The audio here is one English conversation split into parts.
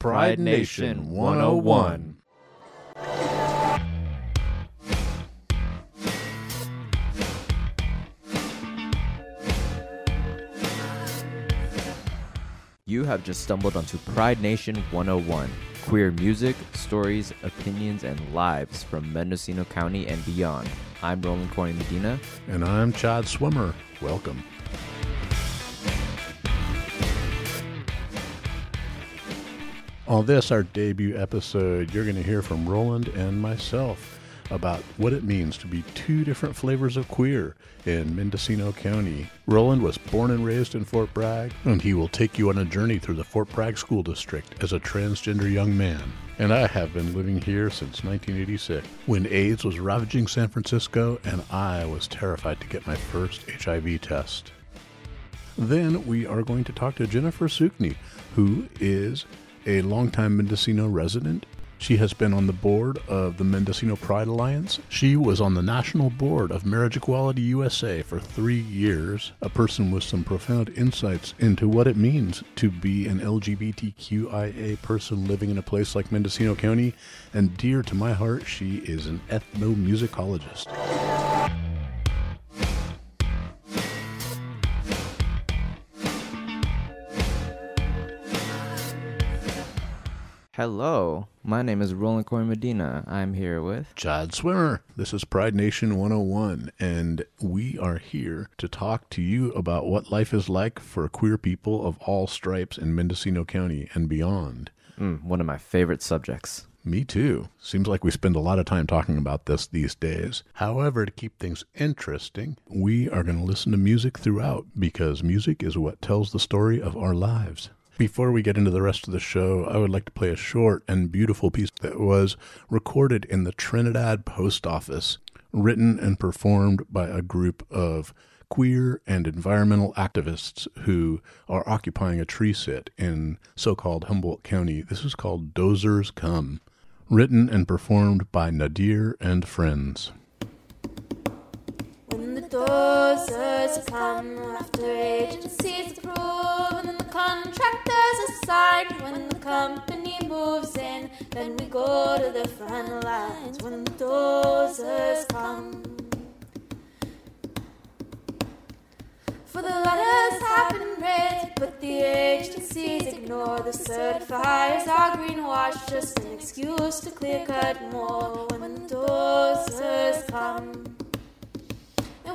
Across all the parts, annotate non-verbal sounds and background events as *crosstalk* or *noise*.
Pride Nation 101. You have just stumbled onto Pride Nation 101 queer music, stories, opinions, and lives from Mendocino County and beyond. I'm Roland Corey Medina. And I'm Chad Swimmer. Welcome. On this, our debut episode, you're going to hear from Roland and myself about what it means to be two different flavors of queer in Mendocino County. Roland was born and raised in Fort Bragg, and he will take you on a journey through the Fort Bragg School District as a transgender young man. And I have been living here since 1986, when AIDS was ravaging San Francisco and I was terrified to get my first HIV test. Then we are going to talk to Jennifer Sukney, who is a longtime Mendocino resident she has been on the board of the Mendocino Pride Alliance. She was on the national board of Marriage Equality USA for three years, a person with some profound insights into what it means to be an LGBTQIA person living in a place like Mendocino County. And dear to my heart, she is an ethnomusicologist. Hello, my name is Roland Corey Medina. I'm here with Chad Swimmer. This is Pride Nation 101, and we are here to talk to you about what life is like for queer people of all stripes in Mendocino County and beyond. mm, one of my favorite subjects. Me too. Seems like we spend a lot of time talking about this these days. However, to keep things interesting, we are going to listen to music throughout because music is what tells the story of our lives. Before we get into the rest of the show, I would like to play a short and beautiful piece that was recorded in the Trinidad Post Office, written and performed by a group of queer and environmental activists who are occupying a tree sit in so called Humboldt County. This is called Dozers Come, written and performed by Nadir and friends. When the dozers come after agencies approve contractors assign, when the company moves in, then we go to the front lines. When the dozers come. For the letters have been read, but the agencies ignore the certifiers are greenwashed, just an excuse to clear cut more. When the dozers come.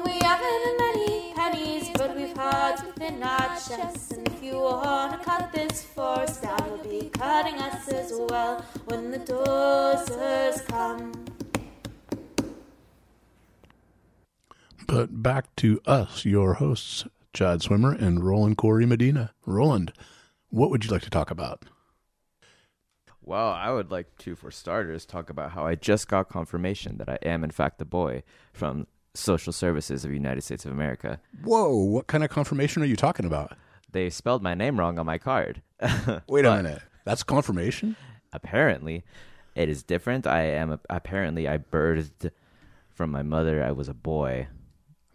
And we haven't many pennies, but we've hearts within our chests. And if you wanna cut this forest down, you'll be cutting us as well when the dozers come. But back to us, your hosts, Chad Swimmer and Roland Corey Medina. Roland, what would you like to talk about? Well, I would like to, for starters, talk about how I just got confirmation that I am, in fact, the boy from Social Services of the United States of America. Whoa, what kind of confirmation are you talking about? They spelled my name wrong on my card. *laughs* Wait a minute. That's confirmation? Apparently, it is different. I am a, apparently I birthed from my mother. I was a boy.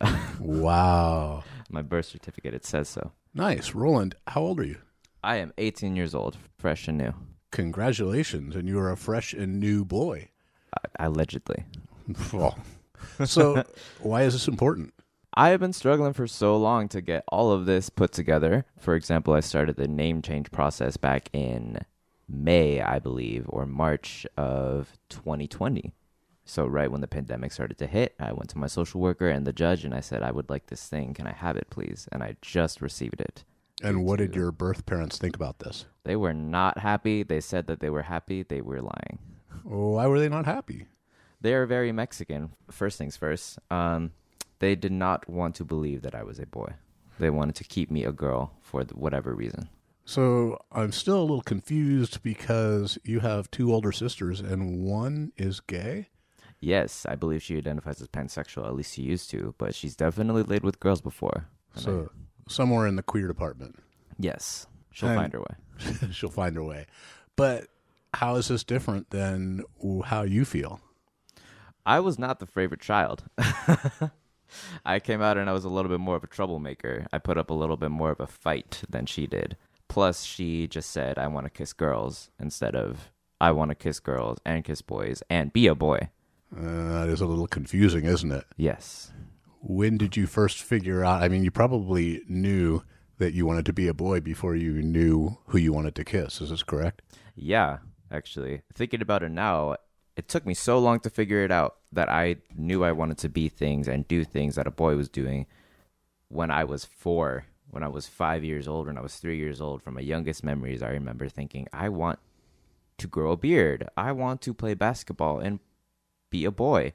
*laughs* Wow. My birth certificate it says so. Nice. Roland, how old are you? I am 18 years old, fresh and new. Congratulations, and you are a fresh and new boy. I, allegedly. *laughs* Well, so *laughs* why is this important? I have been struggling for so long to get all of this put together. For example, I started the name change process back in May, I believe, or March of 2020. So, right when the pandemic started to hit, I went to my social worker and the judge and I said, I would like this thing. Can I have it, please? And I just received it. And what did your birth parents think about this? They were not happy. They said that they were happy. They were lying. Why were they not happy? They are very Mexican. First things first. Um, they did not want to believe that I was a boy. They wanted to keep me a girl for whatever reason. So I'm still a little confused because you have two older sisters and one is gay. Yes, I believe she identifies as pansexual. At least she used to, but she's definitely laid with girls before. And I- So somewhere in the queer department. yes, she'll And- find her way. *laughs* She'll find her way. But how is this different than how you feel? I was not the favorite child. *laughs* I came out and I was a little bit more of a troublemaker. I put up a little bit more of a fight than she did. Plus, she just said, I want to kiss girls instead of I want to kiss girls and kiss boys and be a boy. Uh, that is a little confusing, isn't it? Yes. When did you first figure out? I mean, you probably knew that you wanted to be a boy before you knew who you wanted to kiss. Is this correct? Yeah, actually. Thinking about it now, it took me so long to figure it out that I knew I wanted to be things and do things that a boy was doing when I was four, when I was five years old, when I was three years old. From my youngest memories, I remember thinking, I want to grow a beard. I want to play basketball and be a boy.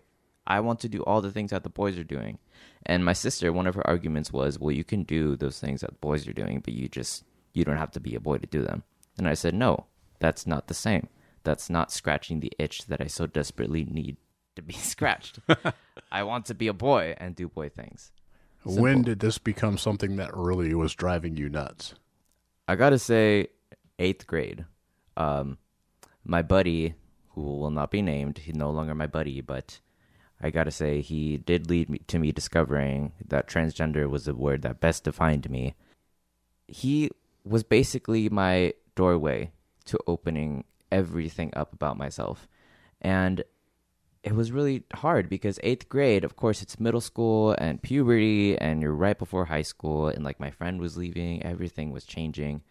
I want to do all the things that the boys are doing. And my sister, one of her arguments was, well, you can do those things that boys are doing, but you just, you don't have to be a boy to do them. And I said, no, that's not the same. That's not scratching the itch that I so desperately need to be *laughs* scratched. *laughs* I want to be a boy and do boy things. When did this become something that really was driving you nuts? I gotta say, eighth grade. Um, my buddy, who will not be named, he's no longer my buddy, but I gotta say he did lead me to me discovering that transgender was the word that best defined me. He was basically my doorway to opening everything up about myself, and it was really hard because eighth grade, of course, it's middle school and puberty, and you're right before high school. And like my friend was leaving, everything was changing.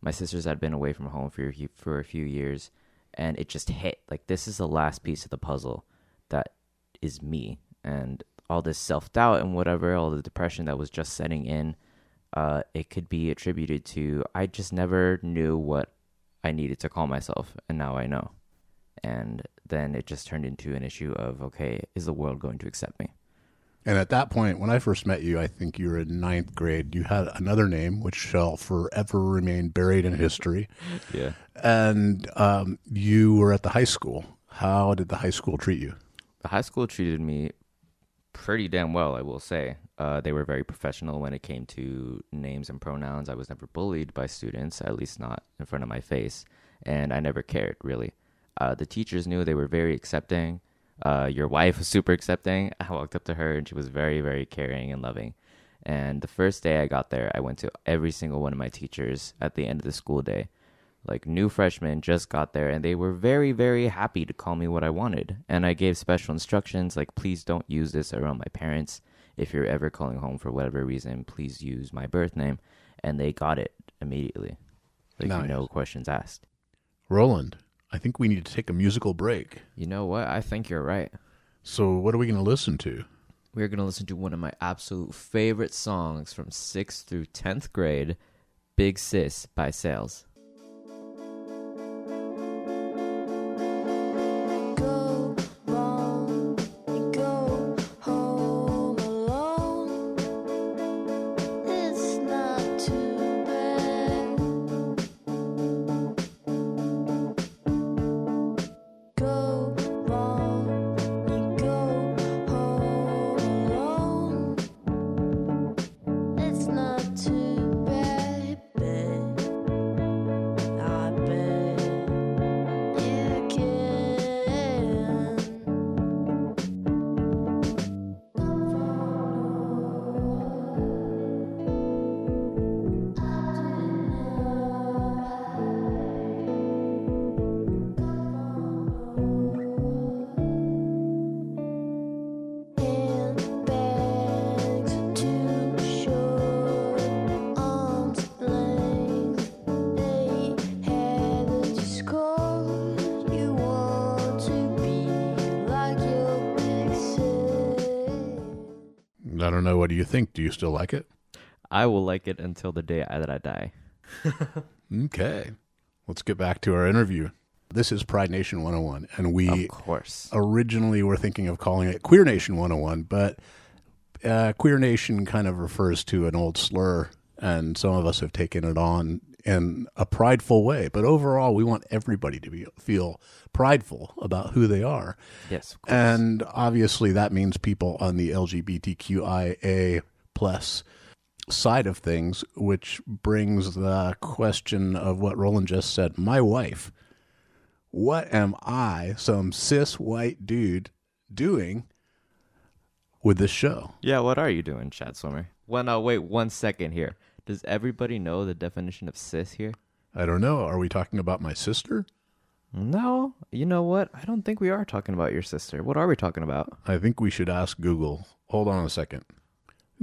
My sisters had been away from home for for a few years, and it just hit like this is the last piece of the puzzle that is me, and all this self doubt and whatever, all the depression that was just setting in. Uh, it could be attributed to I just never knew what I needed to call myself, and now I know and then it just turned into an issue of okay is the world going to accept me And at that point, when I first met you, I think you were in ninth grade. You had another name, which shall forever remain buried in history. *laughs* yeah And um, you were at the high school. How did the high school treat you? the high school treated me pretty damn well i will say. Uh, they were very professional when it came to names and pronouns. I was never bullied by students at least not in front of my face and i never cared really. Uh, the teachers knew they were very accepting. Uh, your wife was *laughs* super accepting. I walked up to her and she was very very caring and loving. And the first day i got there i went to every single one of my teachers at the end of the school day like new freshmen just got there and they were very very happy to call me what i wanted. And i gave special instructions like please don't use this around my parents. If you're ever calling home for whatever reason please use my birth name. And they got it immediately. Like Nice. no questions asked. Roland, I think we need to take a musical break. you know what? I think you're right. So, what are we going to listen to? we're going to listen to one of my absolute favorite songs from 6th through 10th grade big sis by sales I don't know. What do you think? Do you still like it? i will like it until the day that i die *laughs* Okay. Let's get back to our interview. This is Pride Nation 101, and we of course originally were thinking of calling it Queer Nation 101, but uh, Queer Nation kind of refers to an old slur, and some of us have taken it on in a prideful way. But overall, we want everybody to be, feel prideful about who they are. yes. And obviously, that means people on the LGBTQIA plus side of things, which brings the question of what Roland just said. My wife, what am I, some cis white dude, doing with this show? Yeah, what are you doing, Chad Swimmer? Well, no, uh, wait one second here. Does everybody know the definition of cis here? I don't know. Are we talking about my sister? No. You know what? I don't think we are talking about your sister. What are we talking about? I think we should ask Google. Hold on a second.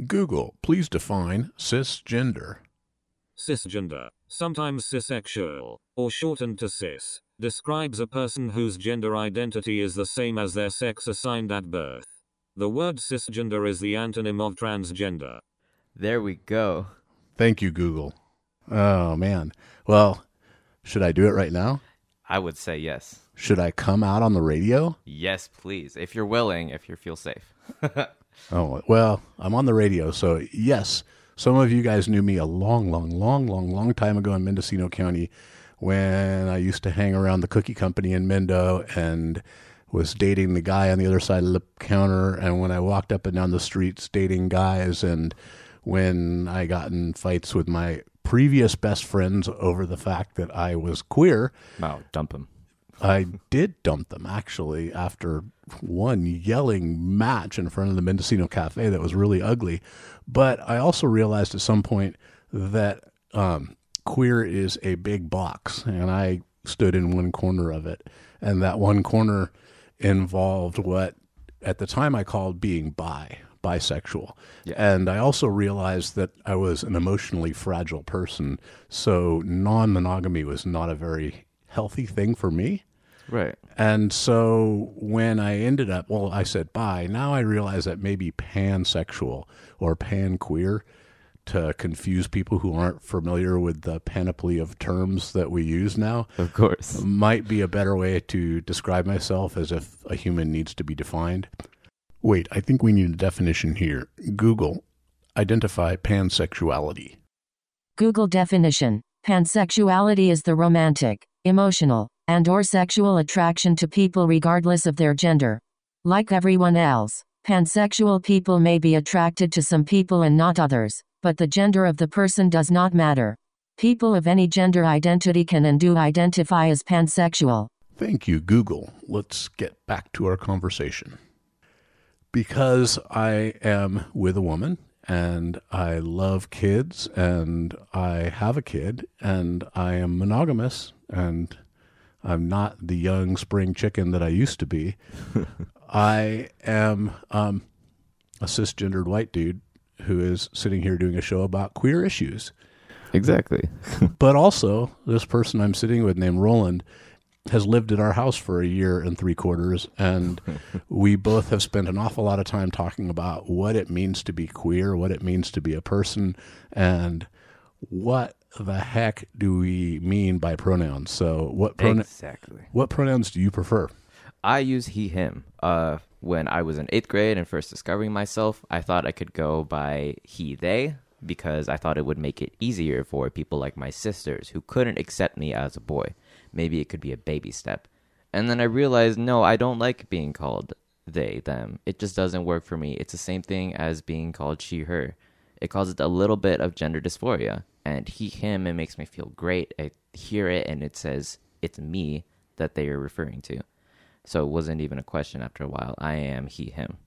Google, please define cisgender. Cisgender, sometimes cissexual, or shortened to cis, describes a person whose gender identity is the same as their sex assigned at birth. The word cisgender is the antonym of transgender. There we go. Thank you, Google. Oh, man. Well, should I do it right now? I would say yes. Should I come out on the radio? Yes, please. If you're willing, if you feel safe. *laughs* Oh, well, I'm on the radio, so yes. Some of you guys knew me a long, long, long, long, long time ago in Mendocino County when I used to hang around the cookie company in Mendo and was dating the guy on the other side of the counter. And when I walked up and down the streets dating guys, and when I got in fights with my previous best friends over the fact that I was queer, Wow, dump him. I did dump them actually after one yelling match in front of the Mendocino Cafe that was really ugly. But I also realized at some point that um, queer is a big box, and I stood in one corner of it. And that one corner involved what at the time I called being bi, bisexual. Yeah. And I also realized that I was an emotionally fragile person. So non monogamy was not a very healthy thing for me. Right. And so when I ended up, well, I said bi. Now I realize that maybe pansexual or panqueer to confuse people who aren't familiar with the panoply of terms that we use now Of course. might be a better way to describe myself as if a human needs to be defined. Wait, I think we need a definition here. Google, identify pansexuality. Google definition. Pansexuality is the romantic, emotional, and or sexual attraction to people regardless of their gender. Like everyone else, pansexual people may be attracted to some people and not others, but the gender of the person does not matter. People of any gender identity can and do identify as pansexual. Thank you, Google. Let's get back to our conversation. Because I am with a woman and I love kids and I have a kid and I am monogamous and I'm not the young spring chicken that I used to be. *laughs* I am um, a cisgendered white dude who is sitting here doing a show about queer issues Exactly. but also this person I'm sitting with named Roland has lived at our house for a year and three quarters and *laughs* we both have spent an awful lot of time talking about what it means to be queer, what it means to be a person and what the heck do we mean by pronouns? So what pronoun exactly. what pronouns do you prefer? I use he, him. Uh, when I was in eighth grade and first discovering myself, I thought I could go by he, they, because I thought it would make it easier for people like my sisters who couldn't accept me as a boy. Maybe it could be a baby step. And then I realized, no, I don't like being called they, them. It just doesn't work for me. It's the same thing as being called she, her. It causes a little bit of gender dysphoria. And he, him, it makes me feel great. I hear it and it says it's me that they are referring to. So it wasn't even a question after a while. I am he, him.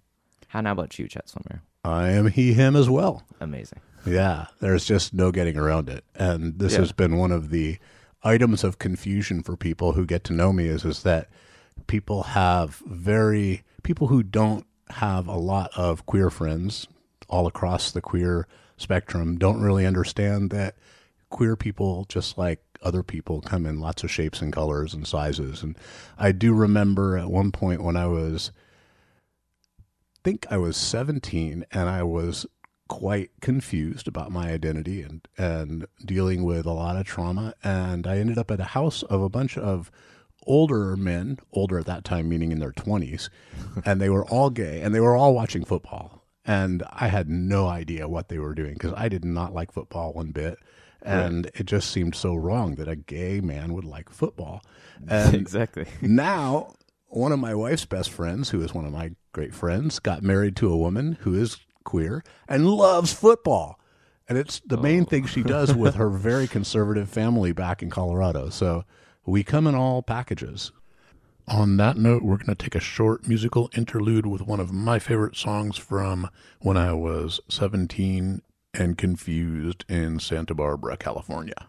How now about you, Chet Swimmer? I am he him as well. Amazing. Yeah, there's just no getting around it. And this Yeah. has been one of the items of confusion for people who get to know me is is that people have very people who don't have a lot of queer friends all across the queer spectrum don't really understand that queer people just like other people come in lots of shapes and colors and sizes. And I do remember at one point when I was think I was 17 and I was quite confused about my identity and and dealing with a lot of trauma and I ended up at a house of a bunch of older men, older at that time meaning in their 20s, *laughs* and they were all gay and they were all watching football. And I had no idea what they were doing because I did not like football one bit. And it just seemed so wrong that a gay man would like football. *laughs* And exactly. *laughs* now one of my wife's best friends who is one of my great friends got married to a woman who is queer and loves football. And it's the main oh. thing she does with her very conservative family back in colorado. So we come in all packages. On that note we're going to take a short musical interlude with one of my favorite songs from when i was 17 and Confused in Santa Barbara, California.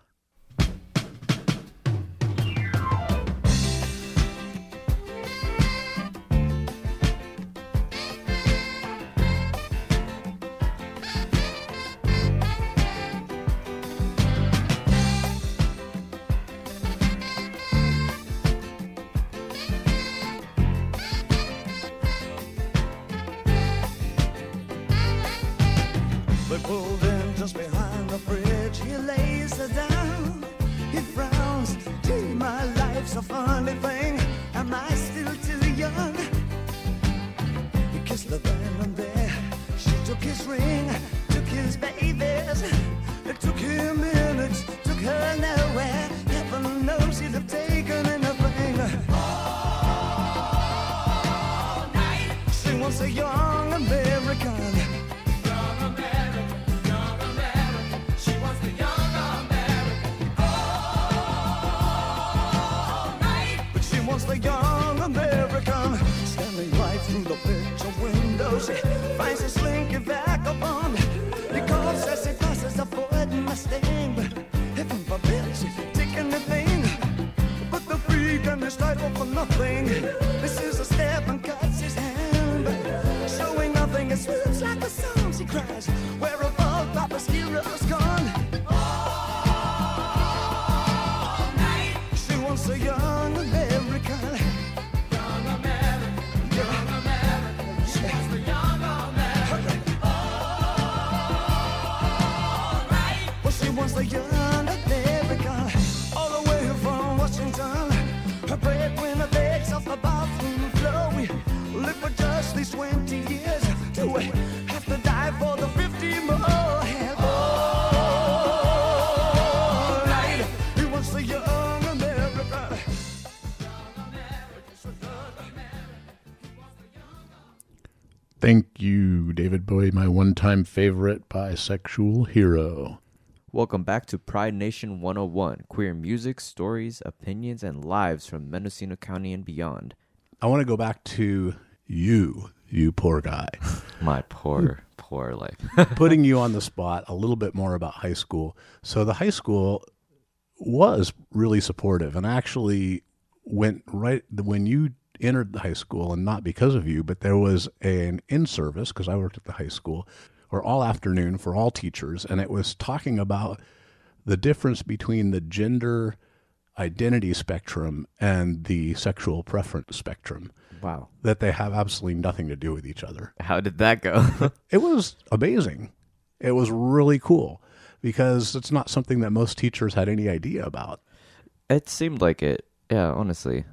Time favorite bisexual hero. Welcome back to Pride Nation 101 queer music, stories, opinions, and lives from Mendocino County and beyond. I want to go back to you, you poor guy, *laughs* My poor, poor life. *laughs* putting you on the spot a little bit more about high school. So, the high school was really supportive and actually went right when you entered the high school, and not because of you, but there was an in service because I worked at the high school or all afternoon for all teachers, and it was talking about the difference between the gender identity spectrum and the sexual preference spectrum wow. that they have absolutely nothing to do with each other. How did that go? *laughs* It was amazing. It was really cool because it's not something that most teachers had any idea about. it seemed like it. Yeah, honestly.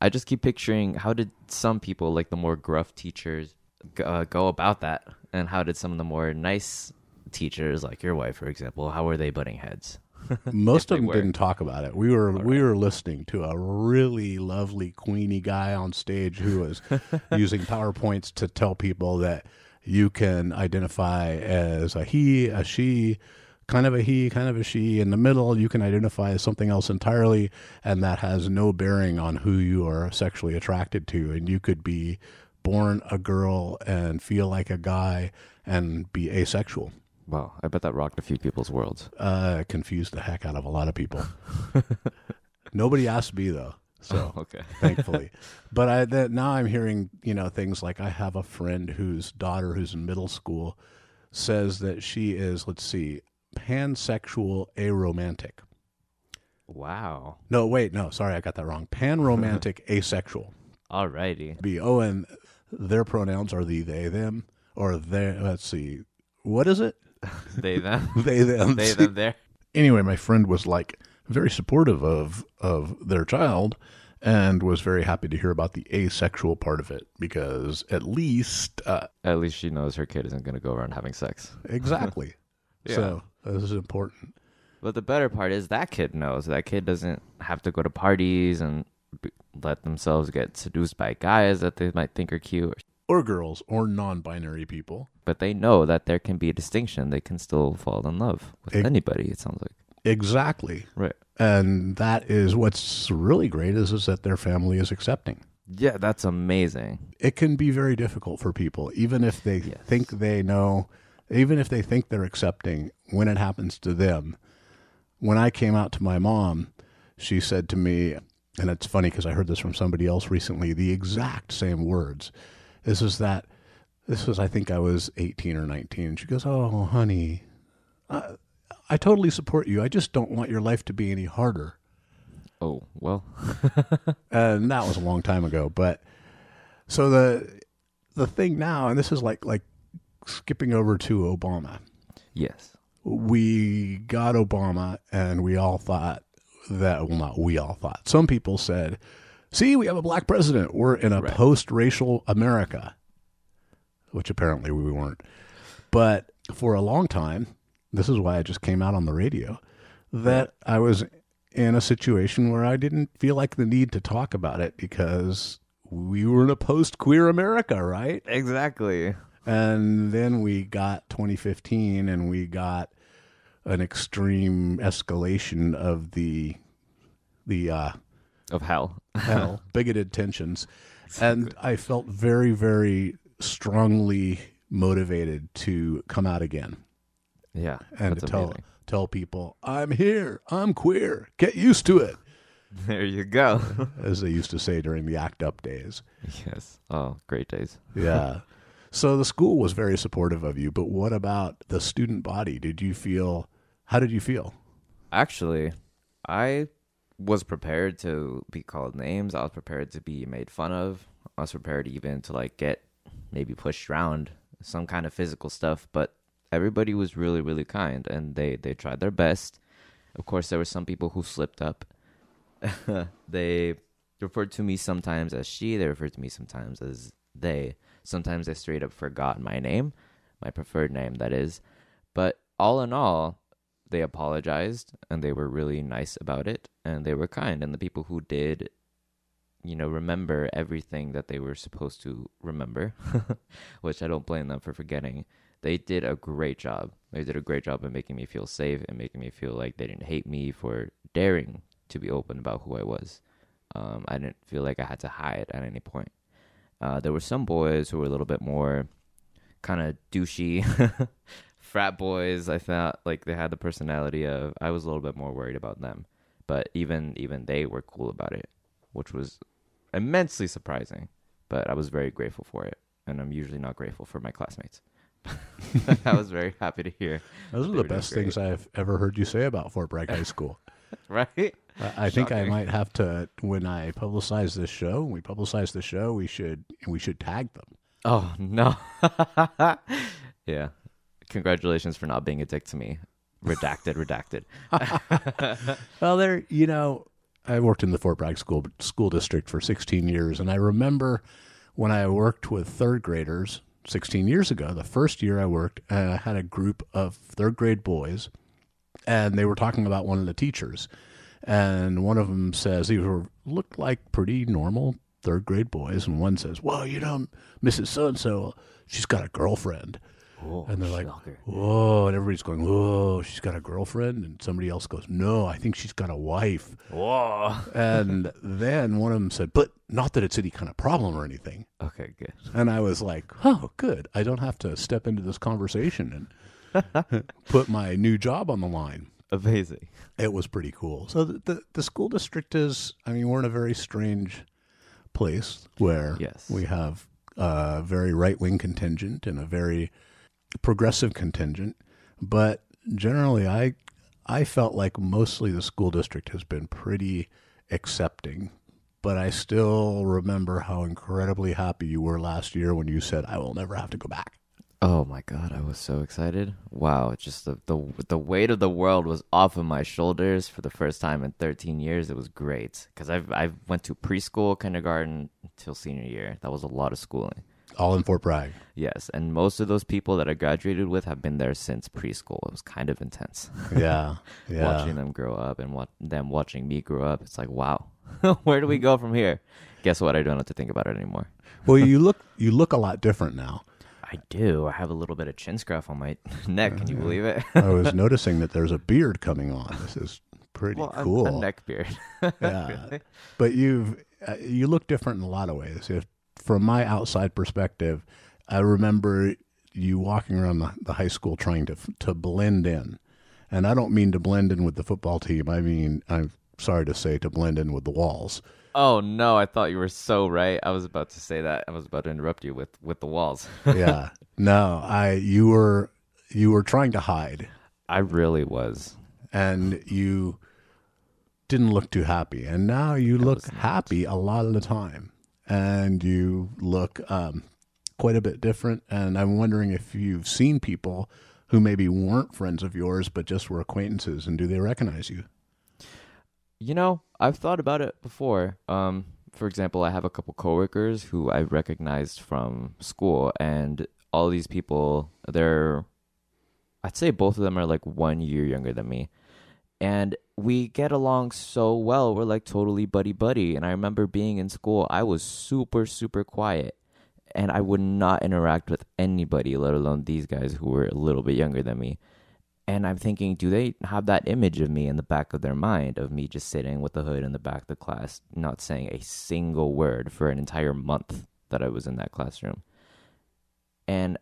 I just keep picturing how did some people, like the more gruff teachers, uh, go about that? And how did some of the more nice teachers, like your wife, for example, how were they butting heads? *laughs* Most of them were. didn't talk about it. We were we were listening to a really lovely Queenie guy on stage who was *laughs* using PowerPoints to tell people that you can identify as a he, a she, kind of a he, kind of a she. In the middle, you can identify as something else entirely, and that has no bearing on who you are sexually attracted to. And you could be born a girl and feel like a guy and be asexual. Wow, I bet that rocked a few people's worlds. Uh, confused the heck out of a lot of people. *laughs* Nobody asked me though, so Okay. *laughs* thankfully. But I that now I'm hearing you know things like I have a friend whose daughter who's in middle school says that she is let's see pansexual aromantic. Wow. No, wait, no, sorry, I got that wrong. Panromantic *laughs* asexual. Alrighty. B O and their pronouns are the they them or their. Let's see, what is it? *laughs* *laughs* They them. They them. they them there. anyway, my friend was like very supportive of of their child and was very happy to hear about the asexual part of it because at least uh, At least she knows her kid isn't going to go around having sex. exactly. Yeah. So this is important. But the better part is that kid knows. That kid doesn't have to go to parties and b- let themselves get seduced by guys that they might think are cute. Or girls or non-binary people. But they know that there can be a distinction. They can still fall in love with Ex- anybody, it sounds like. Exactly. Right. And that is what's really great is is that their family is accepting. Yeah, that's amazing. It can be very difficult for people even if they Yes. think they know even if they think they're accepting, when it happens to them, when I came out to my mom, she said to me, and it's funny because I heard this from somebody else recently, the exact same words. This is that, this was, I think I was 18 or 19. And she goes, Oh, honey, I, I totally support you. I just don't want your life to be any harder. Oh well. *laughs* and that was a long time ago. But so the the thing now, and this is like like skipping over to Obama. yes. We got Obama, and we all thought that well, not we all thought. Some people said, "See, we have a black president. We're in a Right. post-racial America," which apparently we weren't. But for a long time, this is why I just came out on the radio that I was in a situation where I didn't feel like the need to talk about it because we were in a post-queer America, right? Exactly. And then we got 2015 and we got an extreme escalation of the the uh Of hell. hell *laughs* bigoted tensions and I felt very very strongly motivated to come out again yeah. and to tell amazing. tell people I'm here, I'm queer, get used to it There you go. as they used to say during the act up days. *laughs* yes. Oh, great days. Yeah. *laughs* so the school was very supportive of you, but what about the student body? Did you feel how did you feel? Actually, I was prepared to be called names. I was prepared to be made fun of. I was prepared even to like get maybe pushed around, some kind of physical stuff. But everybody was really, really kind, and they they tried their best. Of course, there were some people who slipped up. *laughs* they referred to me sometimes as she. They referred to me sometimes as they. Sometimes they straight up forgot my name, my preferred name, that is. But all in all, they apologized and they were really nice about it and they were kind. And the people who did you know remember everything that they were supposed to remember *laughs* which i don't blame them for forgetting they did a great job. They did a great job of making me feel safe and making me feel like they didn't hate me for daring to be open about who i was. Um, i didn't feel like i had to hide at any point uh, there were some boys who were a little bit more kind of douchey *laughs* frat boys i thought like they had the personality of i was a little bit more worried about them. But even even they were cool about it which was immensely surprising. But i was very grateful for it and i'm usually not grateful for my classmates. *laughs* I was very happy to hear Those are the best things I've ever heard you say about Fort Bragg High School. *laughs* right I, think I might have to when I publicize this show. When we publicize the show, we should we should tag them. oh no *laughs* yeah congratulations for not being a dick to me redacted redacted *laughs* Well, there, you know, I worked in the Fort Bragg school school district for 16 years, and I remember when I worked with third graders 16 years ago. The first year I worked, uh, I had a group of third grade boys, and they were talking about one of the teachers, and one of them says these were looked like pretty normal third grade boys, and one says, "Well, you know, Mrs. So and So, she's got a girlfriend." Oh, and they're like, "Whoa!" And everybody's going, "Whoa!" She's got a girlfriend, and somebody else goes, "No, I think she's got a wife." whoa And *laughs* then one of them said, "But not that it's any kind of problem or anything." okay good And I was like, "Oh, good. I don't have to step into this conversation and *laughs* put my new job on the line." Amazing It was pretty cool. So the the, the school district is, I mean, we're in a very strange place where Yes. we have a very right wing contingent and a very progressive contingent, but generally, I I felt like mostly the school district has been pretty accepting. But I still remember how incredibly happy you were last year when you said, "I will never have to go back." Oh my god, I was so excited. Wow, just the, the the weight of the world was off of my shoulders for the first time in 13 years. It was great cuz I've I went to preschool, kindergarten till senior year. That was a lot of schooling. All in Fort Bragg. Yes, and most of those people that I graduated with have been there since preschool. It was kind of intense *laughs* Yeah, *laughs* yeah. watching them grow up and what them watching me grow up. It's like, wow. *laughs* Where do we go from here? Guess what? I don't have to think about it anymore. Well, you look you look a lot different now. I do. I have a little bit of chin scruff on my *laughs* neck. Can you believe it? I *laughs* was noticing that there's a beard coming on. This is pretty well, cool. a, neck beard. *laughs* yeah, but you've uh, you look different in a lot of ways. If, from my outside perspective, I remember you walking around the, the high school trying to to blend in, and I don't mean to blend in with the football team. I mean, I'm sorry to say, to blend in with the walls. Oh no, I thought you were so right. I was about to say that. I was about to interrupt you with with the walls. *laughs* yeah, no, I you were you were trying to hide, I really was. and you didn't look too happy, and now you look happy a lot of the time, and you look um, quite a bit different. And I'm wondering if you've seen people who maybe weren't friends of yours, but just were acquaintances, and do they recognize you? You know, I've thought about it before. Um, for example, I have a couple coworkers who I recognized from school, and all these people, they're, I'd say both of them are like one year younger than me, and we get along so well. We're like totally buddy buddy. And I remember being in school, I was super super quiet, and I would not interact with anybody, let alone these guys who were a little bit younger than me. And I'm thinking, do they have that image of me in the back of their mind of me just sitting with the hood in the back of the class, not saying a single word for an entire month that I was in that classroom? And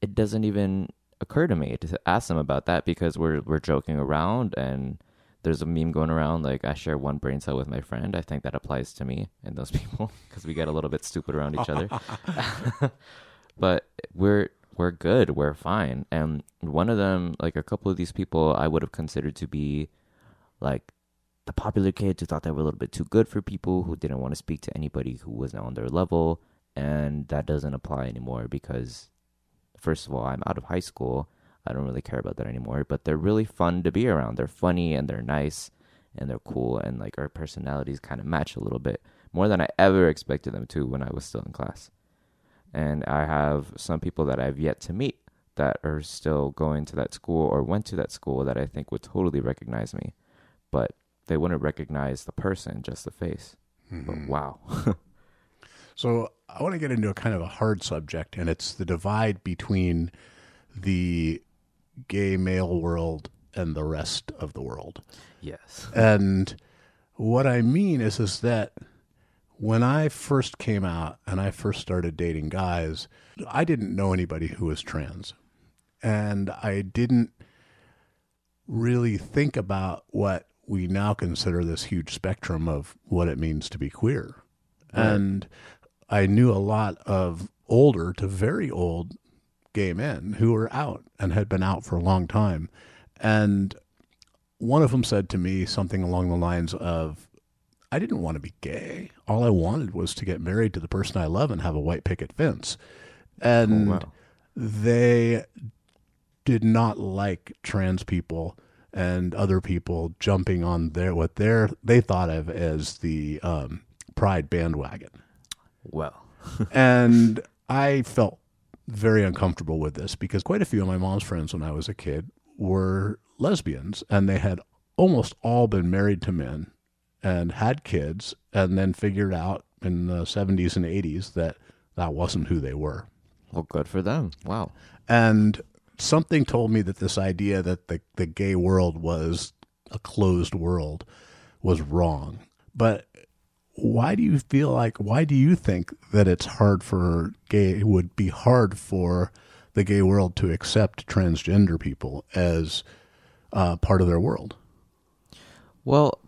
it doesn't even occur to me to ask them about that because we're we're joking around and there's a meme going around like I share one brain cell with my friend. I think that applies to me and those *laughs* people because we get a little bit stupid around each other. *laughs* *laughs* but we're we're good, we're fine. And one of them, like a couple of these people, I would have considered to be like the popular kids who thought they were a little bit too good for people, who didn't want to speak to anybody who wasn't on their level. And that doesn't apply anymore because, first of all, I'm out of high school. I don't really care about that anymore, but they're really fun to be around. They're funny and they're nice and they're cool and like our personalities kind of match a little bit more than I ever expected them to when I was still in class. And I have some people that I've yet to meet that are still going to that school or went to that school that I think would totally recognize me, but they wouldn't recognize the person, just the face. But mm-hmm. wow. *laughs* So I want to get into a kind of a hard subject, and it's the divide between the gay male world and the rest of the world. yes. And what I mean is, is that when I first came out and I first started dating guys, I didn't know anybody who was trans, and I didn't really think about what we now consider this huge spectrum of what it means to be queer. And I knew a lot of older to very old gay men who were out and had been out for a long time. And one of them said to me something along the lines of, I didn't want to be gay. All I wanted was to get married to the person I love and have a white picket fence. And Oh, wow. they did not like trans people and other people jumping on their what their they thought of as the um, pride bandwagon Well, *laughs* and I felt very uncomfortable with this because quite a few of my mom's friends when I was a kid were lesbians and they had almost all been married to men and had kids and then figured out in the 70s and 80s that that wasn't who they were. well, good for them. Wow. And something told me that this idea that the, the gay world was a closed world was wrong. But why do you feel like, why do you think that it's hard for gay, it would be hard for the gay world to accept transgender people as uh, part of their world? Well,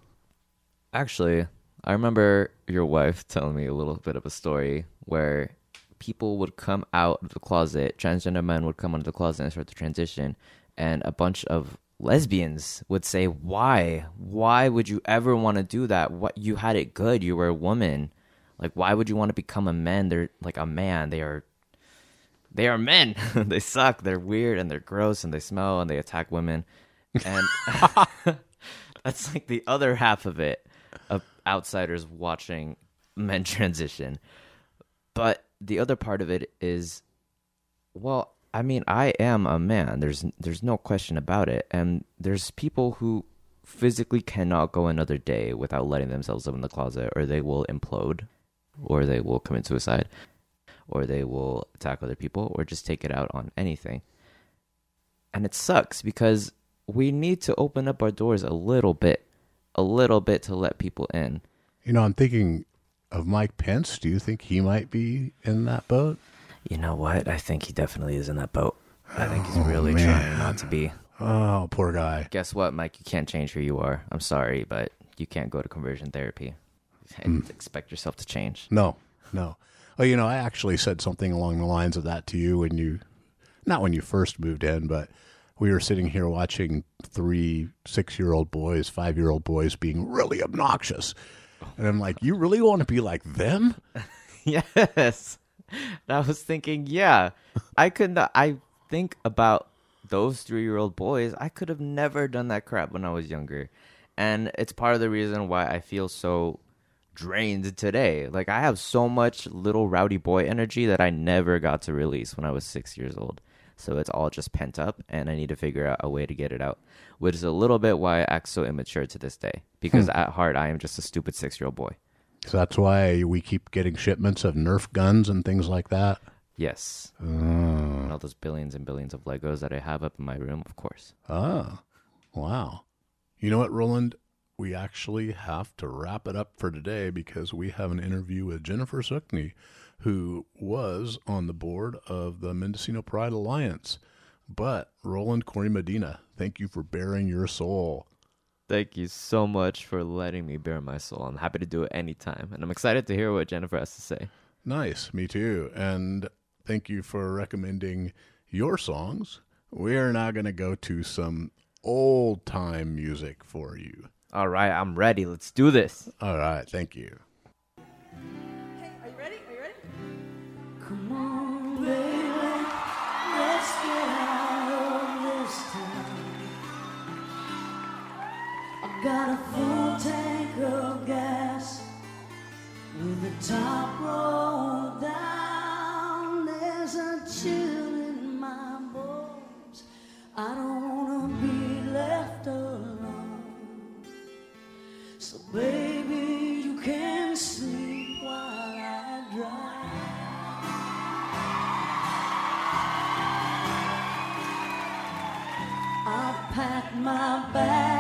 actually, I remember your wife telling me a little bit of a story where people would come out of the closet, transgender men would come out of the closet and start to transition, and a bunch of lesbians would say, "Why? Why would you ever want to do that? What you had it good. You were a woman. Like why would you want to become a man? They're like a man. They are they are men. *laughs* they suck. They're weird and they're gross and they smell and they attack women. And *laughs* that's like the other half of it of outsiders watching men *laughs* transition. But the other part of it is well, I mean, I am a man. There's there's no question about it. And there's people who physically cannot go another day without letting themselves live in the closet or they will implode or they will commit suicide or they will attack other people or just take it out on anything. And it sucks because we need to open up our doors a little bit, a little bit to let people in. You know, I'm thinking of Mike Pence. Do you think he might be in that boat? You know what? I think he definitely is in that boat. I think he's really Oh, trying not to be. Oh, poor guy. Guess what, Mike? You can't change who you are. I'm sorry, but you can't go to conversion therapy. Hmm. Expect yourself to change. No, no. Oh, you know, I actually said something along the lines of that to you when you, not when you first moved in, but we were sitting here watching three six year old boys, five year old boys being really obnoxious. And I'm like, you really want to be like them? *laughs* yes. And I was thinking, yeah, I could not. I think about those three year old boys. I could have never done that crap when I was younger. And it's part of the reason why I feel so drained today. Like, I have so much little rowdy boy energy that I never got to release when I was six years old. So it's all just pent up, and I need to figure out a way to get it out, which is a little bit why I act so immature to this day. Because hmm. at heart, I am just a stupid six year old boy. So that's why we keep getting shipments of Nerf guns and things like that. Yes. Oh, and all those billions and billions of Legos that I have up in my room, of course. oh, wow. You know what, Roland? We actually have to wrap it up for today because we have an interview with Jennifer Suckney, who was on the board of the Mendocino Pride Alliance. But Roland Corey Medina, thank you for bearing your soul. Thank you so much for letting me bare my soul. I'm happy to do it anytime, and I'm excited to hear what Jennifer has to say. Nice, me too. And thank you for recommending your songs. We are now going to go to some old time music for you. All right, I'm ready. Let's do this. All right, thank you. Got a full tank of gas with the top rolled down. There's a chill in my bones. I don't wanna be left alone. So, baby, you can sleep while I drive. I pack my bag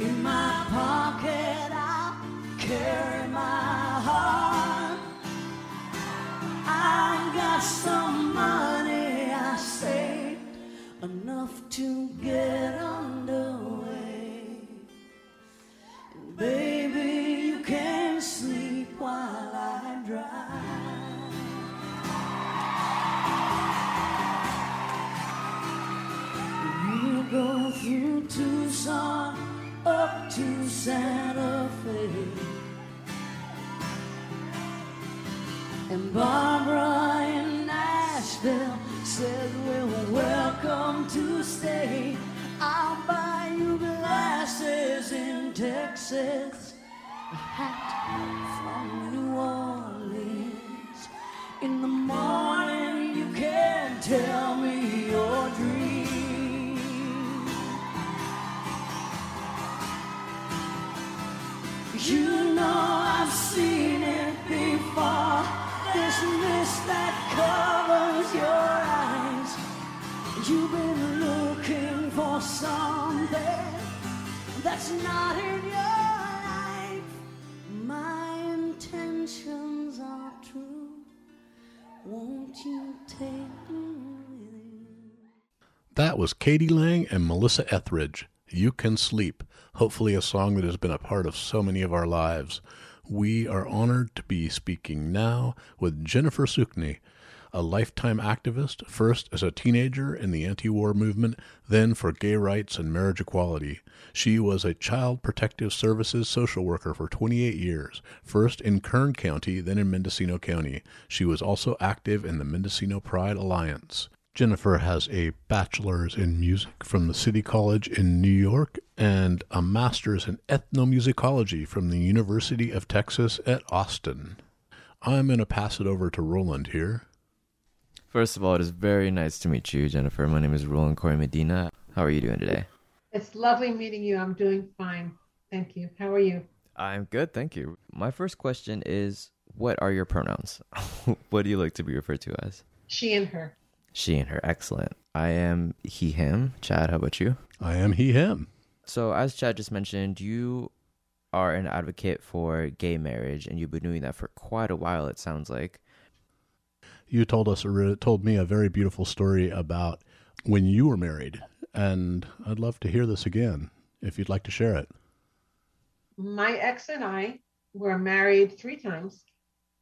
In my pocket, I carry my heart. I've got some money I saved enough to get underway. And baby, you can sleep while I drive. Go through Tucson to Santa Fe. And Barbara in Nashville said we're welcome to stay. I'll buy you glasses in Texas, a hat from New Orleans. You've been looking for something that's not in your life. My intentions are true. Won't you take me with you? That was k.d. lang and Melissa Etheridge. You Can Sleep, hopefully a song that has been a part of so many of our lives. We are honored to be speaking now with Jennifer Sukney, a lifetime activist, first as a teenager in the anti war movement, then for gay rights and marriage equality. She was a Child Protective Services social worker for 28 years, first in Kern County, then in Mendocino County. She was also active in the Mendocino Pride Alliance. Jennifer has a bachelor's in music from the City College in New York and a master's in ethnomusicology from the University of Texas at Austin. I'm going to pass it over to Roland here. First of all, it is very nice to meet you, Jennifer. My name is Roland Corey Medina. How are you doing today? It's lovely meeting you. I'm doing fine. Thank you. How are you? I'm good, thank you. My first question is what are your pronouns? *laughs* what do you like to be referred to as? She and her. She and her. Excellent. I am he, him. Chad, how about you? I am he, him. So, as Chad just mentioned, you are an advocate for gay marriage, and you've been doing that for quite a while. It sounds like. You told us, or told me, a very beautiful story about when you were married, and I'd love to hear this again if you'd like to share it. My ex and I were married three times.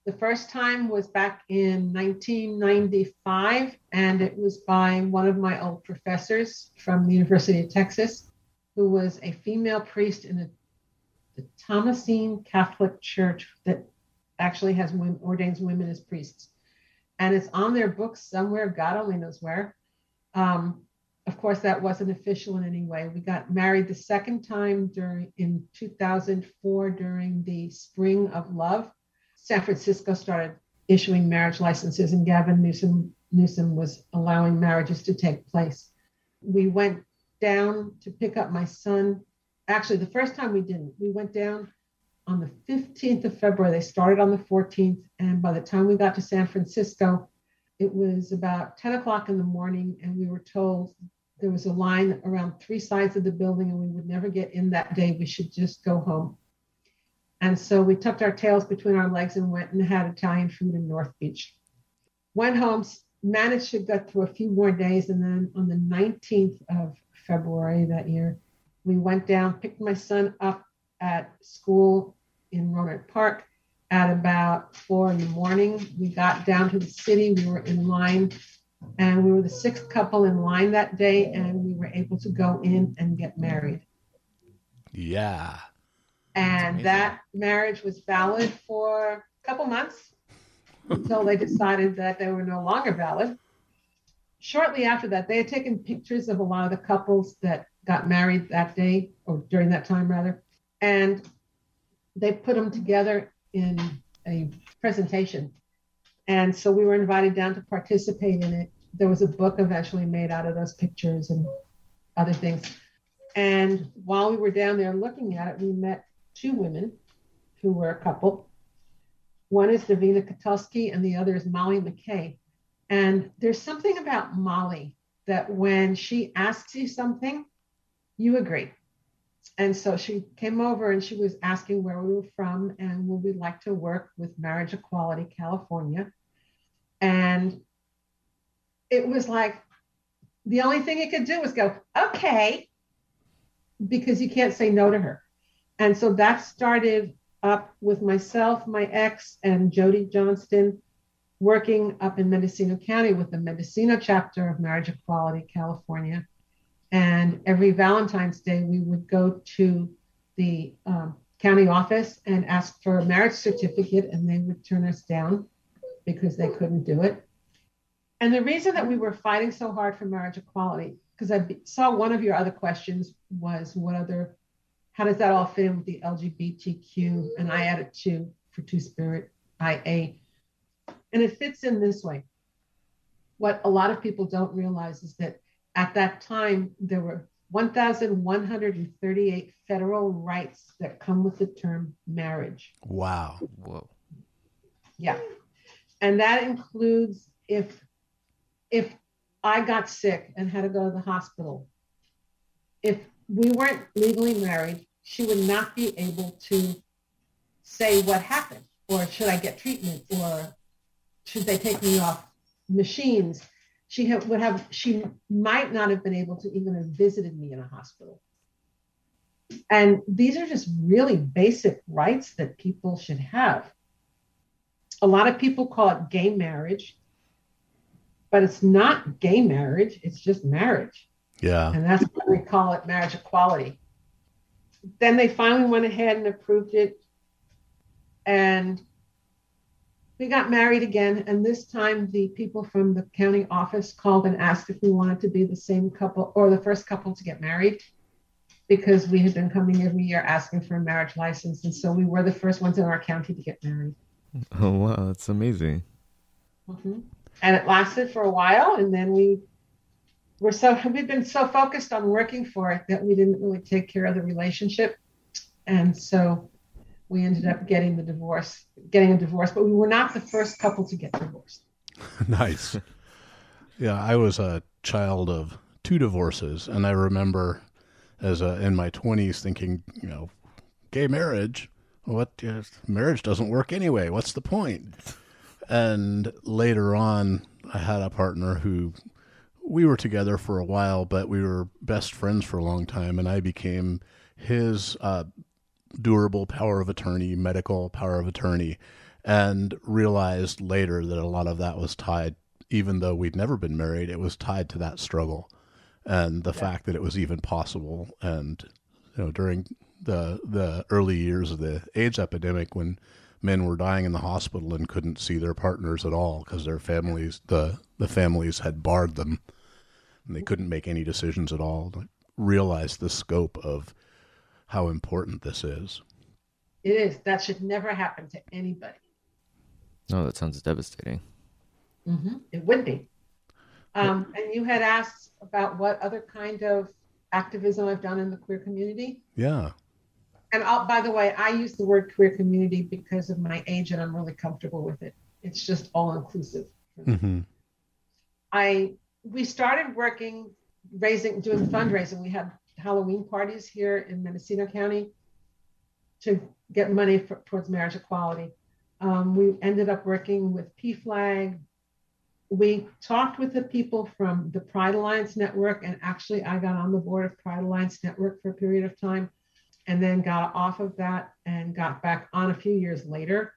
The first time was back in 1995, and it was by one of my old professors from the University of Texas, who was a female priest in the, the Thomasine Catholic Church that actually has ordains women as priests. And it's on their books somewhere, God only knows where. Um, of course, that wasn't official in any way. We got married the second time during in 2004 during the Spring of Love. San Francisco started issuing marriage licenses, and Gavin Newsom Newsom was allowing marriages to take place. We went down to pick up my son. Actually, the first time we didn't. We went down on the 15th of February. They started on the 14th, and by the time we got to San Francisco, it was about 10 o'clock in the morning, and we were told there was a line around three sides of the building, and we would never get in that day. We should just go home. And so we tucked our tails between our legs and went and had Italian food in North Beach. Went home, managed to get through a few more days, and then on the 19th of February that year, we went down, picked my son up at school in Rohnert Park at about four in the morning. We got down to the city, we were in line, and we were the sixth couple in line that day, and we were able to go in and get married. Yeah. And that marriage was valid for a couple months until they decided that they were no longer valid. Shortly after that, they had taken pictures of a lot of the couples that got married that day or during that time, rather, and they put them together in a presentation. And so we were invited down to participate in it. There was a book eventually made out of those pictures and other things. And while we were down there looking at it, we met two women who were a couple. One is Davina Kotulski and the other is Molly McKay. And there's something about Molly that when she asks you something, you agree. And so she came over and she was asking where we were from and would we like to work with Marriage Equality California. And it was like the only thing you could do was go, okay, because you can't say no to her. And so that started up with myself, my ex, and Jody Johnston working up in Mendocino County with the Mendocino chapter of Marriage Equality California. And every Valentine's Day, we would go to the um, county office and ask for a marriage certificate, and they would turn us down because they couldn't do it. And the reason that we were fighting so hard for marriage equality, because I saw one of your other questions was what other, how does that all fit in with the LGBTQ? And I added two for Two Spirit IA. And it fits in this way. What a lot of people don't realize is that at that time, there were 1,138 federal rights that come with the term marriage. Wow. Whoa. Yeah. And that includes if if I got sick and had to go to the hospital, if we weren't legally married, she would not be able to say what happened or should I get treatment or should they take me off machines? She would have she might not have been able to even have visited me in a hospital. And these are just really basic rights that people should have a lot of people call it gay marriage, but it's not gay marriage, it's just marriage. Yeah. And that's why we call it marriage equality. Then they finally went ahead and approved it. And we got married again. And this time, the people from the county office called and asked if we wanted to be the same couple or the first couple to get married because we had been coming every year asking for a marriage license. And so we were the first ones in our county to get married. *laughs* Oh wow, that's amazing. Mhm. And it lasted for a while, and then we were so *laughs* we've been so focused on working for it that we didn't really take care of the relationship, and so we ended up getting the divorce, getting a divorce. But we were not the first couple to get divorced. *laughs* nice. Yeah, I was a child of two divorces, and I remember as a, in my twenties thinking, you know, gay marriage. What marriage doesn't work anyway? What's the point? And later on, I had a partner who we were together for a while, but we were best friends for a long time, and I became his uh, durable power of attorney, medical power of attorney, and realized later that a lot of that was tied, even though we'd never been married, it was tied to that struggle and the fact that it was even possible. And you know, during the the early years of the AIDS epidemic, when men were dying in the hospital and couldn't see their partners at all because their families the the families had barred them and they couldn't make any decisions at all. realized the scope of how important this is. It is. That should never happen to anybody. No, that sounds devastating. Mm-hmm. It would be. Um, and you had asked about what other kind of activism I've done in the queer community. Yeah. And I'll, by the way, I use the word queer community because of my age, and I'm really comfortable with it. It's just all inclusive. Mm-hmm. I we started working, raising, doing fundraising. We had Halloween parties here in Mendocino County to get money for, towards marriage equality. Um, we ended up working with PFLAG. We talked with the people from the Pride Alliance Network, and actually, I got on the board of Pride Alliance Network for a period of time, and then got off of that and got back on a few years later.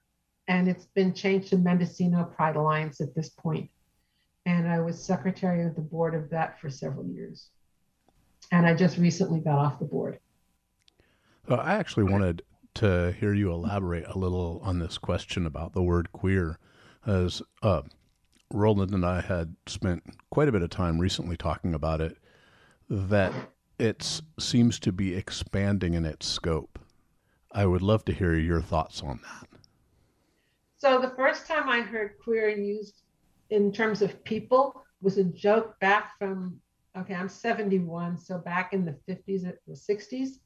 And it's been changed to Mendocino Pride Alliance at this point. point and I was secretary of the board of that for several years. And I just recently got off the board. Well, I actually wanted to hear you elaborate a little on this question about the word queer, as uh, Roland and I had spent quite a bit of time recently talking about it. That it seems to be expanding in its scope. I would love to hear your thoughts on that. So the first time I heard queer used in terms of people was a joke back from okay i'm 71 so back in the 50s the 60s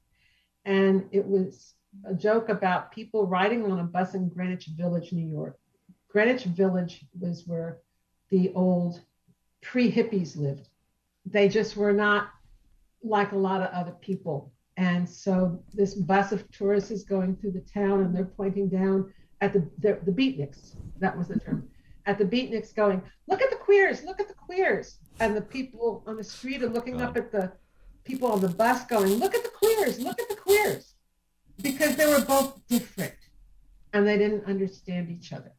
and it was a joke about people riding on a bus in greenwich village new york. Greenwich village was where the old pre-hippies lived. They just were not like a lot of other people. And so this bus of tourists is going through the town and they're pointing down at the the, the beatniks. That was the term. At the beatniks going, look at the queers, look at the queers. And the people on the street are looking up at the people on the bus going, look at the queers, look at the queers. Because they were both different and they didn't understand each other.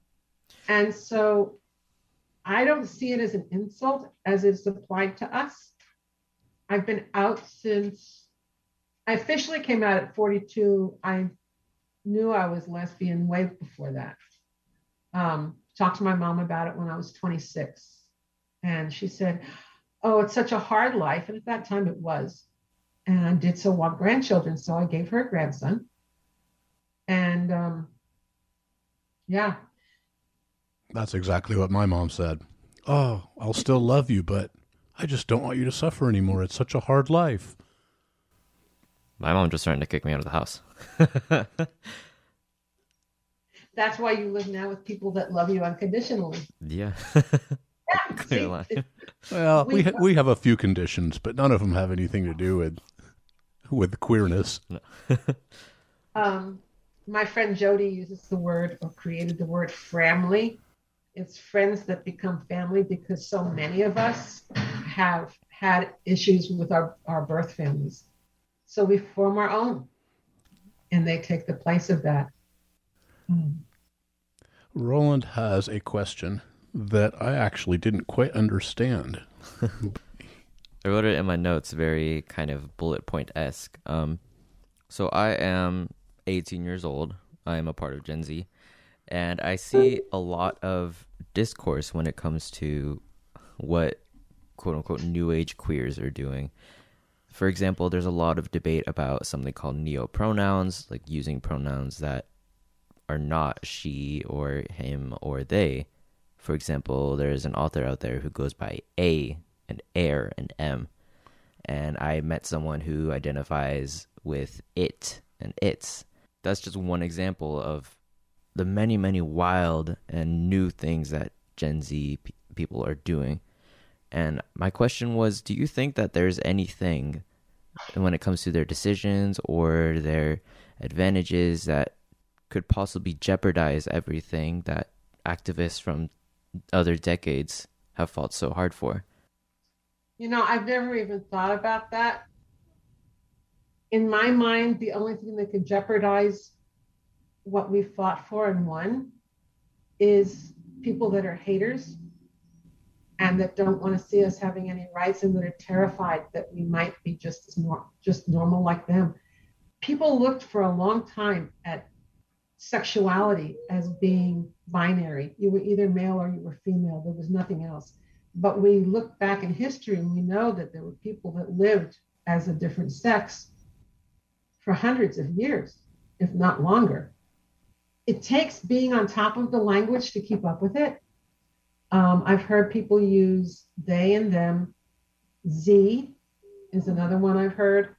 And so I don't see it as an insult as it's applied to us. I've been out since I officially came out at 42. I knew I was lesbian way before that. Um, talked to my mom about it when I was 26. And she said, Oh, it's such a hard life. And at that time it was. And I did so want grandchildren. So I gave her a grandson. And um, yeah. That's exactly what my mom said. Oh, I'll still love you, but I just don't want you to suffer anymore. It's such a hard life. My mom just starting to kick me out of the house. *laughs* That's why you live now with people that love you unconditionally. yeah. *laughs* Yeah, Clear see, line. Well, we We- ha- we have a few conditions, but none of them have anything to do with with queerness. *laughs* um, my friend Jody uses the word or created the word family. It's friends that become family because so many of us have had issues with our, our birth families. So we form our own and they take the place of that. Mm. Roland has a question that I actually didn't quite understand. *laughs* I wrote it in my notes, very kind of bullet point esque. Um, so I am 18 years old. I am a part of Gen Z, and I see a lot of discourse when it comes to what quote unquote new age queers are doing. For example, there's a lot of debate about something called neo pronouns, like using pronouns that are not she or him or they. For example, there's an author out there who goes by A and air and M. And I met someone who identifies with it and its. That's just one example of the many, many wild and new things that Gen Z people are doing. And my question was do you think that there's anything when it comes to their decisions or their advantages that could possibly jeopardize everything that activists from other decades have fought so hard for. You know, I've never even thought about that. In my mind, the only thing that could jeopardize what we fought for and won is people that are haters and that don't want to see us having any rights and that are terrified that we might be just as nor- just normal like them. People looked for a long time at sexuality as being binary. You were either male or you were female. There was nothing else. But we look back in history and we know that there were people that lived as a different sex for hundreds of years, if not longer. It takes being on top of the language to keep up with it. Um, I've heard people use they and them. Z is another one I've heard.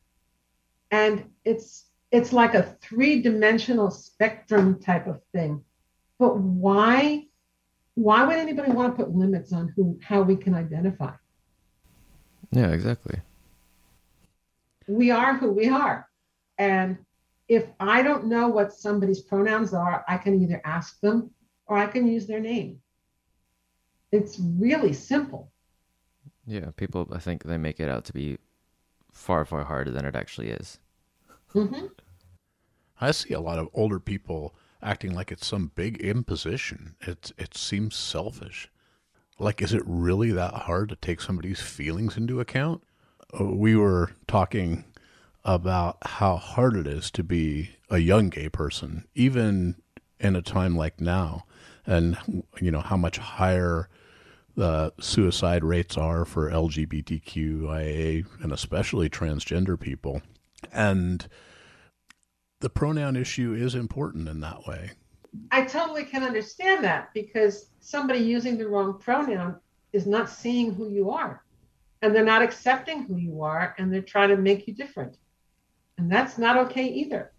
And it's it's like a three-dimensional spectrum type of thing. But why why would anybody want to put limits on who how we can identify? Yeah, exactly. We are who we are. And if I don't know what somebody's pronouns are, I can either ask them or I can use their name. It's really simple. Yeah, people I think they make it out to be far far harder than it actually is. Hmm I see a lot of older people acting like it's some big imposition. It it seems selfish. Like, is it really that hard to take somebody's feelings into account? Uh, We were talking about how hard it is to be a young gay person, even in a time like now, and you know how much higher the suicide rates are for LGBTQIA and especially transgender people, and the pronoun issue is important in that way. I totally can understand that because somebody using the wrong pronoun is not seeing who you are and they're not accepting who you are and they're trying to make you different. And that's not okay either.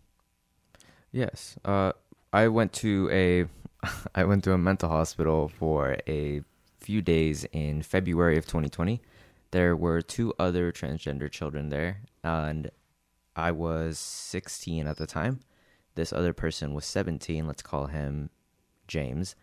Yes. Uh, I went to a *laughs* I went to a mental hospital for a few days in February of 2020. There were two other transgender children there, and I was 16 at the time. This other person was 17. Let's call him James.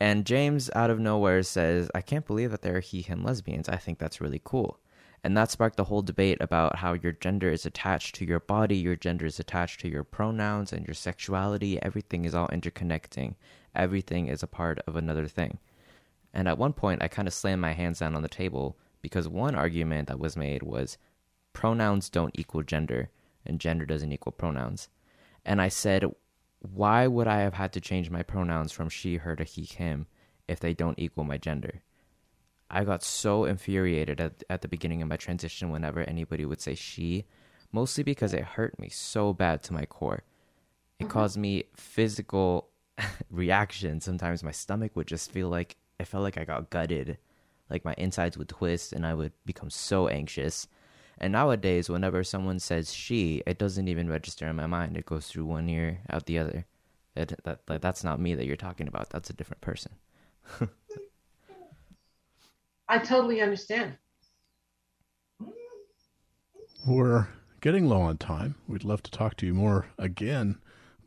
And James, out of nowhere, says, I can't believe that there are he, him lesbians. I think that's really cool. And that sparked the whole debate about how your gender is attached to your body, your gender is attached to your pronouns and your sexuality. Everything is all interconnecting, everything is a part of another thing. And at one point, I kind of slammed my hands down on the table because one argument that was made was pronouns don't equal gender, and gender doesn't equal pronouns. And I said, why would I have had to change my pronouns from she, her to he, him if they don't equal my gender? I got so infuriated at, at the beginning of my transition whenever anybody would say she, mostly because it hurt me so bad to my core. It mm-hmm. caused me physical *laughs* reaction. Sometimes my stomach would just feel like it felt like I got gutted. Like my insides would twist and I would become so anxious. And nowadays, whenever someone says she, it doesn't even register in my mind. It goes through one ear, out the other. It, that, like, that's not me that you're talking about. That's a different person. *laughs* I totally understand. We're getting low on time. We'd love to talk to you more again,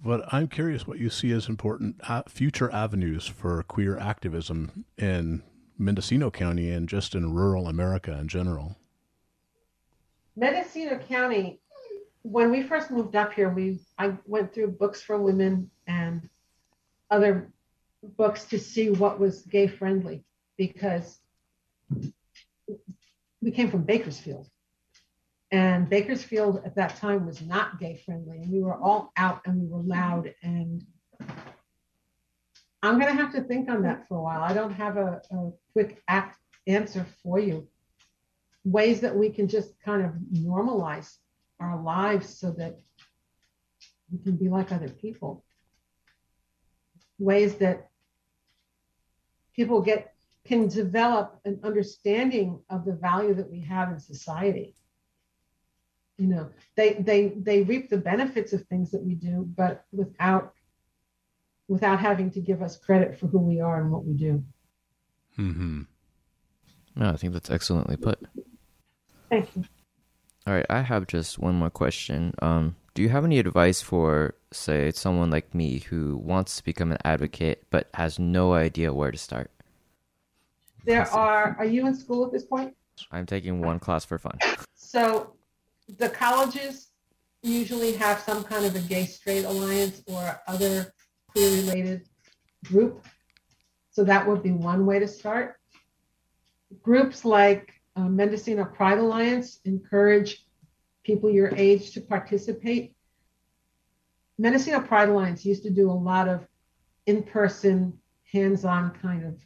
but I'm curious what you see as important uh, future avenues for queer activism in Mendocino County and just in rural America in general. Mendocino County, when we first moved up here, we I went through books for women and other books to see what was gay friendly because we came from Bakersfield. And Bakersfield at that time was not gay friendly. And we were all out and we were loud. And I'm going to have to think on that for a while. I don't have a, a quick act answer for you. Ways that we can just kind of normalize our lives so that we can be like other people. Ways that people get can develop an understanding of the value that we have in society you know they they they reap the benefits of things that we do but without without having to give us credit for who we are and what we do Mm-hmm. No, I think that's excellently put. Thank you All right, I have just one more question. Um, do you have any advice for, say, someone like me who wants to become an advocate but has no idea where to start? There are, are you in school at this point? I'm taking one class for fun. So the colleges usually have some kind of a gay straight alliance or other queer related group. So that would be one way to start. Groups like uh, Mendocino Pride Alliance encourage people your age to participate. Mendocino Pride Alliance used to do a lot of in-person, hands-on kind of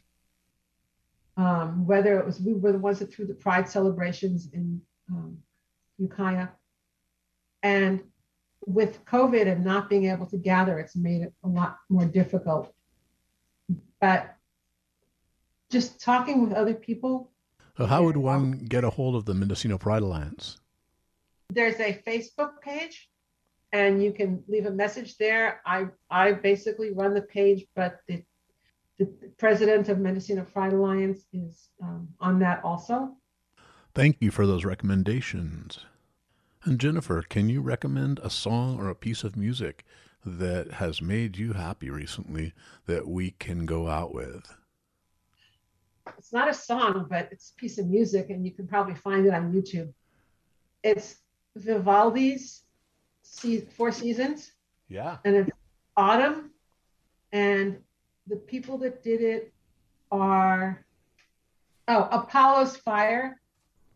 um, whether it was we were the ones that threw the pride celebrations in um, Ukiah. And with COVID and not being able to gather, it's made it a lot more difficult. But just talking with other people, So, how would one get a hold of the Mendocino Pride Alliance? there's a Facebook page and you can leave a message there. I I basically run the page, but the the president of Mendocino Pride Alliance is um, on that also. Thank you for those recommendations. And Jennifer, can you recommend a song or a piece of music that has made you happy recently that we can go out with? It's not a song, but it's a piece of music, and you can probably find it on YouTube. It's Vivaldi's Four Seasons, Yeah. and it's autumn, and the people that did it are oh Apollo's Fire.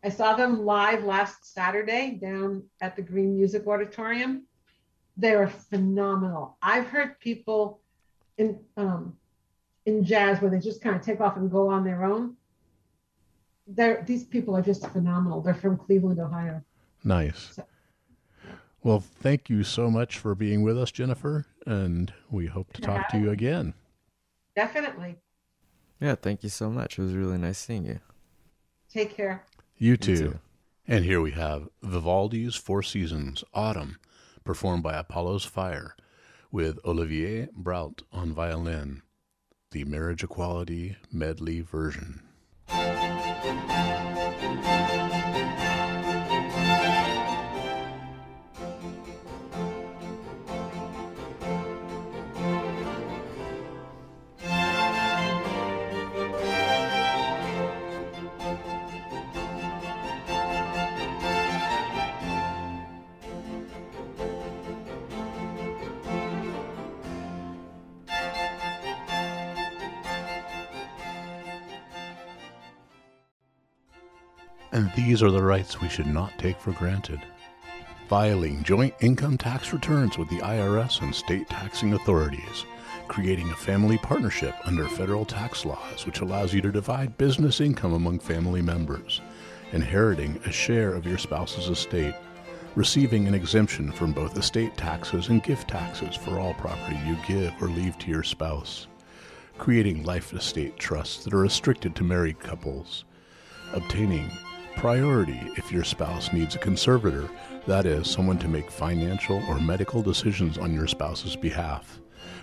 I saw them live last Saturday down at the Green Music Auditorium. They are phenomenal. I've heard people in um, in jazz where they just kind of take off and go on their own. They're, these people are just phenomenal. They're from Cleveland, Ohio. Nice. Well, thank you so much for being with us, Jennifer, and we hope to talk to you again. Definitely. Yeah, thank you so much. It was really nice seeing you. Take care. You too. too. And here we have Vivaldi's Four Seasons, Autumn, performed by Apollo's Fire, with Olivier Brault on violin, the Marriage Equality medley version. And these are the rights we should not take for granted. Filing joint income tax returns with the IRS and state taxing authorities. Creating a family partnership under federal tax laws, which allows you to divide business income among family members. Inheriting a share of your spouse's estate. Receiving an exemption from both estate taxes and gift taxes for all property you give or leave to your spouse. Creating life estate trusts that are restricted to married couples obtaining priority if your spouse needs a conservator, that is, someone to make financial or medical decisions on your spouse's behalf,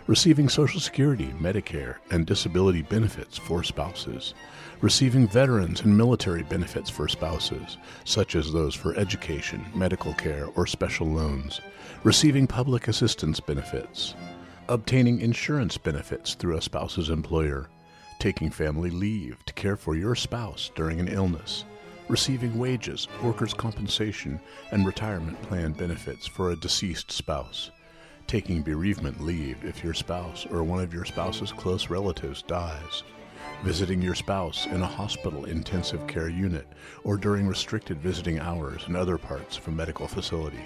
receiving Social Security, Medicare, and disability benefits for spouses, receiving veterans and military benefits for spouses, such as those for education, medical care, or special loans, receiving public assistance benefits, obtaining insurance benefits through a spouse's employer, taking family leave to care for your spouse during an illness, receiving wages, workers' compensation, and retirement plan benefits for a deceased spouse, taking bereavement leave if your spouse or one of your spouse's close relatives dies, visiting your spouse in a hospital intensive care unit or during restricted visiting hours in other parts of a medical facility,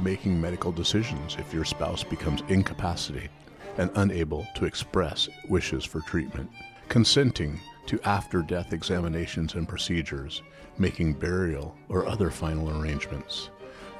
making medical decisions if your spouse becomes incapacitated and unable to express wishes for treatment, consenting to after death examinations and procedures, making burial or other final arrangements,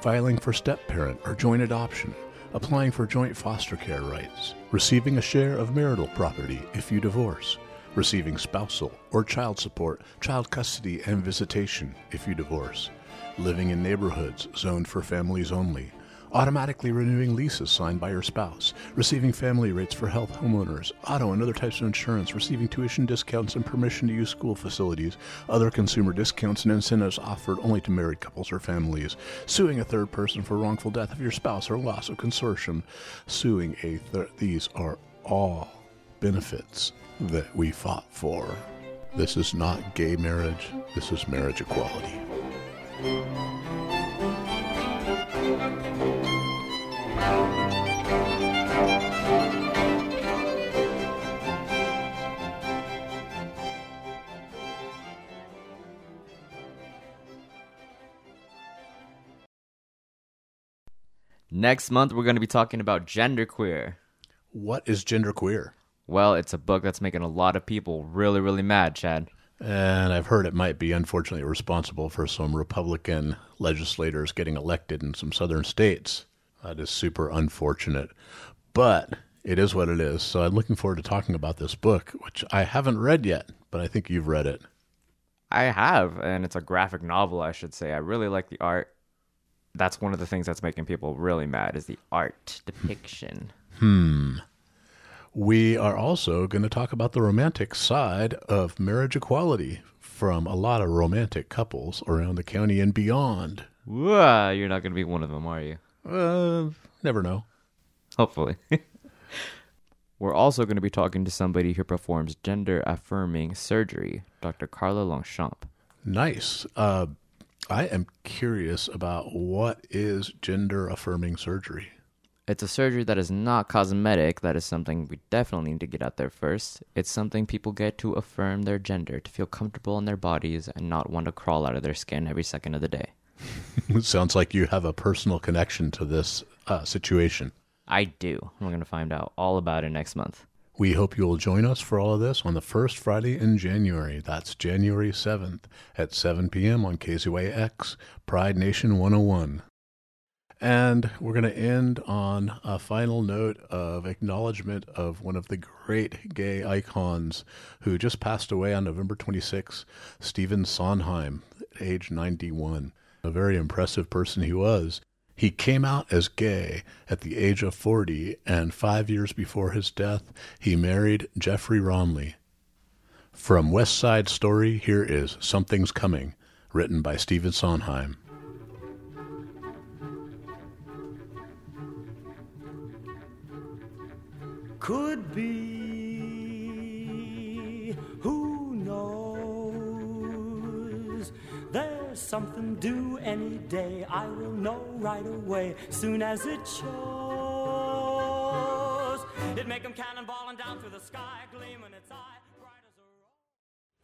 filing for step parent or joint adoption, applying for joint foster care rights, receiving a share of marital property if you divorce, receiving spousal or child support, child custody, and visitation if you divorce, living in neighborhoods zoned for families only, automatically renewing leases signed by your spouse, receiving family rates for health homeowners, auto and other types of insurance, receiving tuition discounts and permission to use school facilities, other consumer discounts and incentives offered only to married couples or families, suing a third person for wrongful death of your spouse or loss of consortium, suing a third. These are all benefits that we fought for. This is not gay marriage, this is marriage equality. Next month, we're going to be talking about genderqueer. What is genderqueer? Well, it's a book that's making a lot of people really, really mad, Chad. And I've heard it might be unfortunately responsible for some Republican legislators getting elected in some southern states. That is super unfortunate. But it is what it is. So I'm looking forward to talking about this book, which I haven't read yet, but I think you've read it. I have, and it's a graphic novel, I should say. I really like the art. That's one of the things that's making people really mad is the art depiction. Hmm. We are also going to talk about the romantic side of marriage equality from a lot of romantic couples around the county and beyond. Whoa, you're not going to be one of them, are you? Uh, never know. Hopefully. *laughs* We're also going to be talking to somebody who performs gender affirming surgery, Dr. Carla Longchamp. Nice. Uh, I am curious about what is gender affirming surgery. It's a surgery that is not cosmetic. That is something we definitely need to get out there first. It's something people get to affirm their gender, to feel comfortable in their bodies and not want to crawl out of their skin every second of the day. *laughs* Sounds like you have a personal connection to this uh, situation. I do. We're going to find out all about it next month. We hope you will join us for all of this on the first Friday in January. That's January 7th at 7 p.m. on KZYX, Pride Nation 101. And we're going to end on a final note of acknowledgement of one of the great gay icons who just passed away on November 26, Stephen Sondheim, age 91. A very impressive person he was. He came out as gay at the age of 40, and five years before his death, he married Jeffrey Romley. From West Side Story, here is Something's Coming, written by Stephen Sondheim. Could be, There's something due any day. I will know right away, soon as it shows. It make 'em cannonballing down through the sky, gleaming its eye.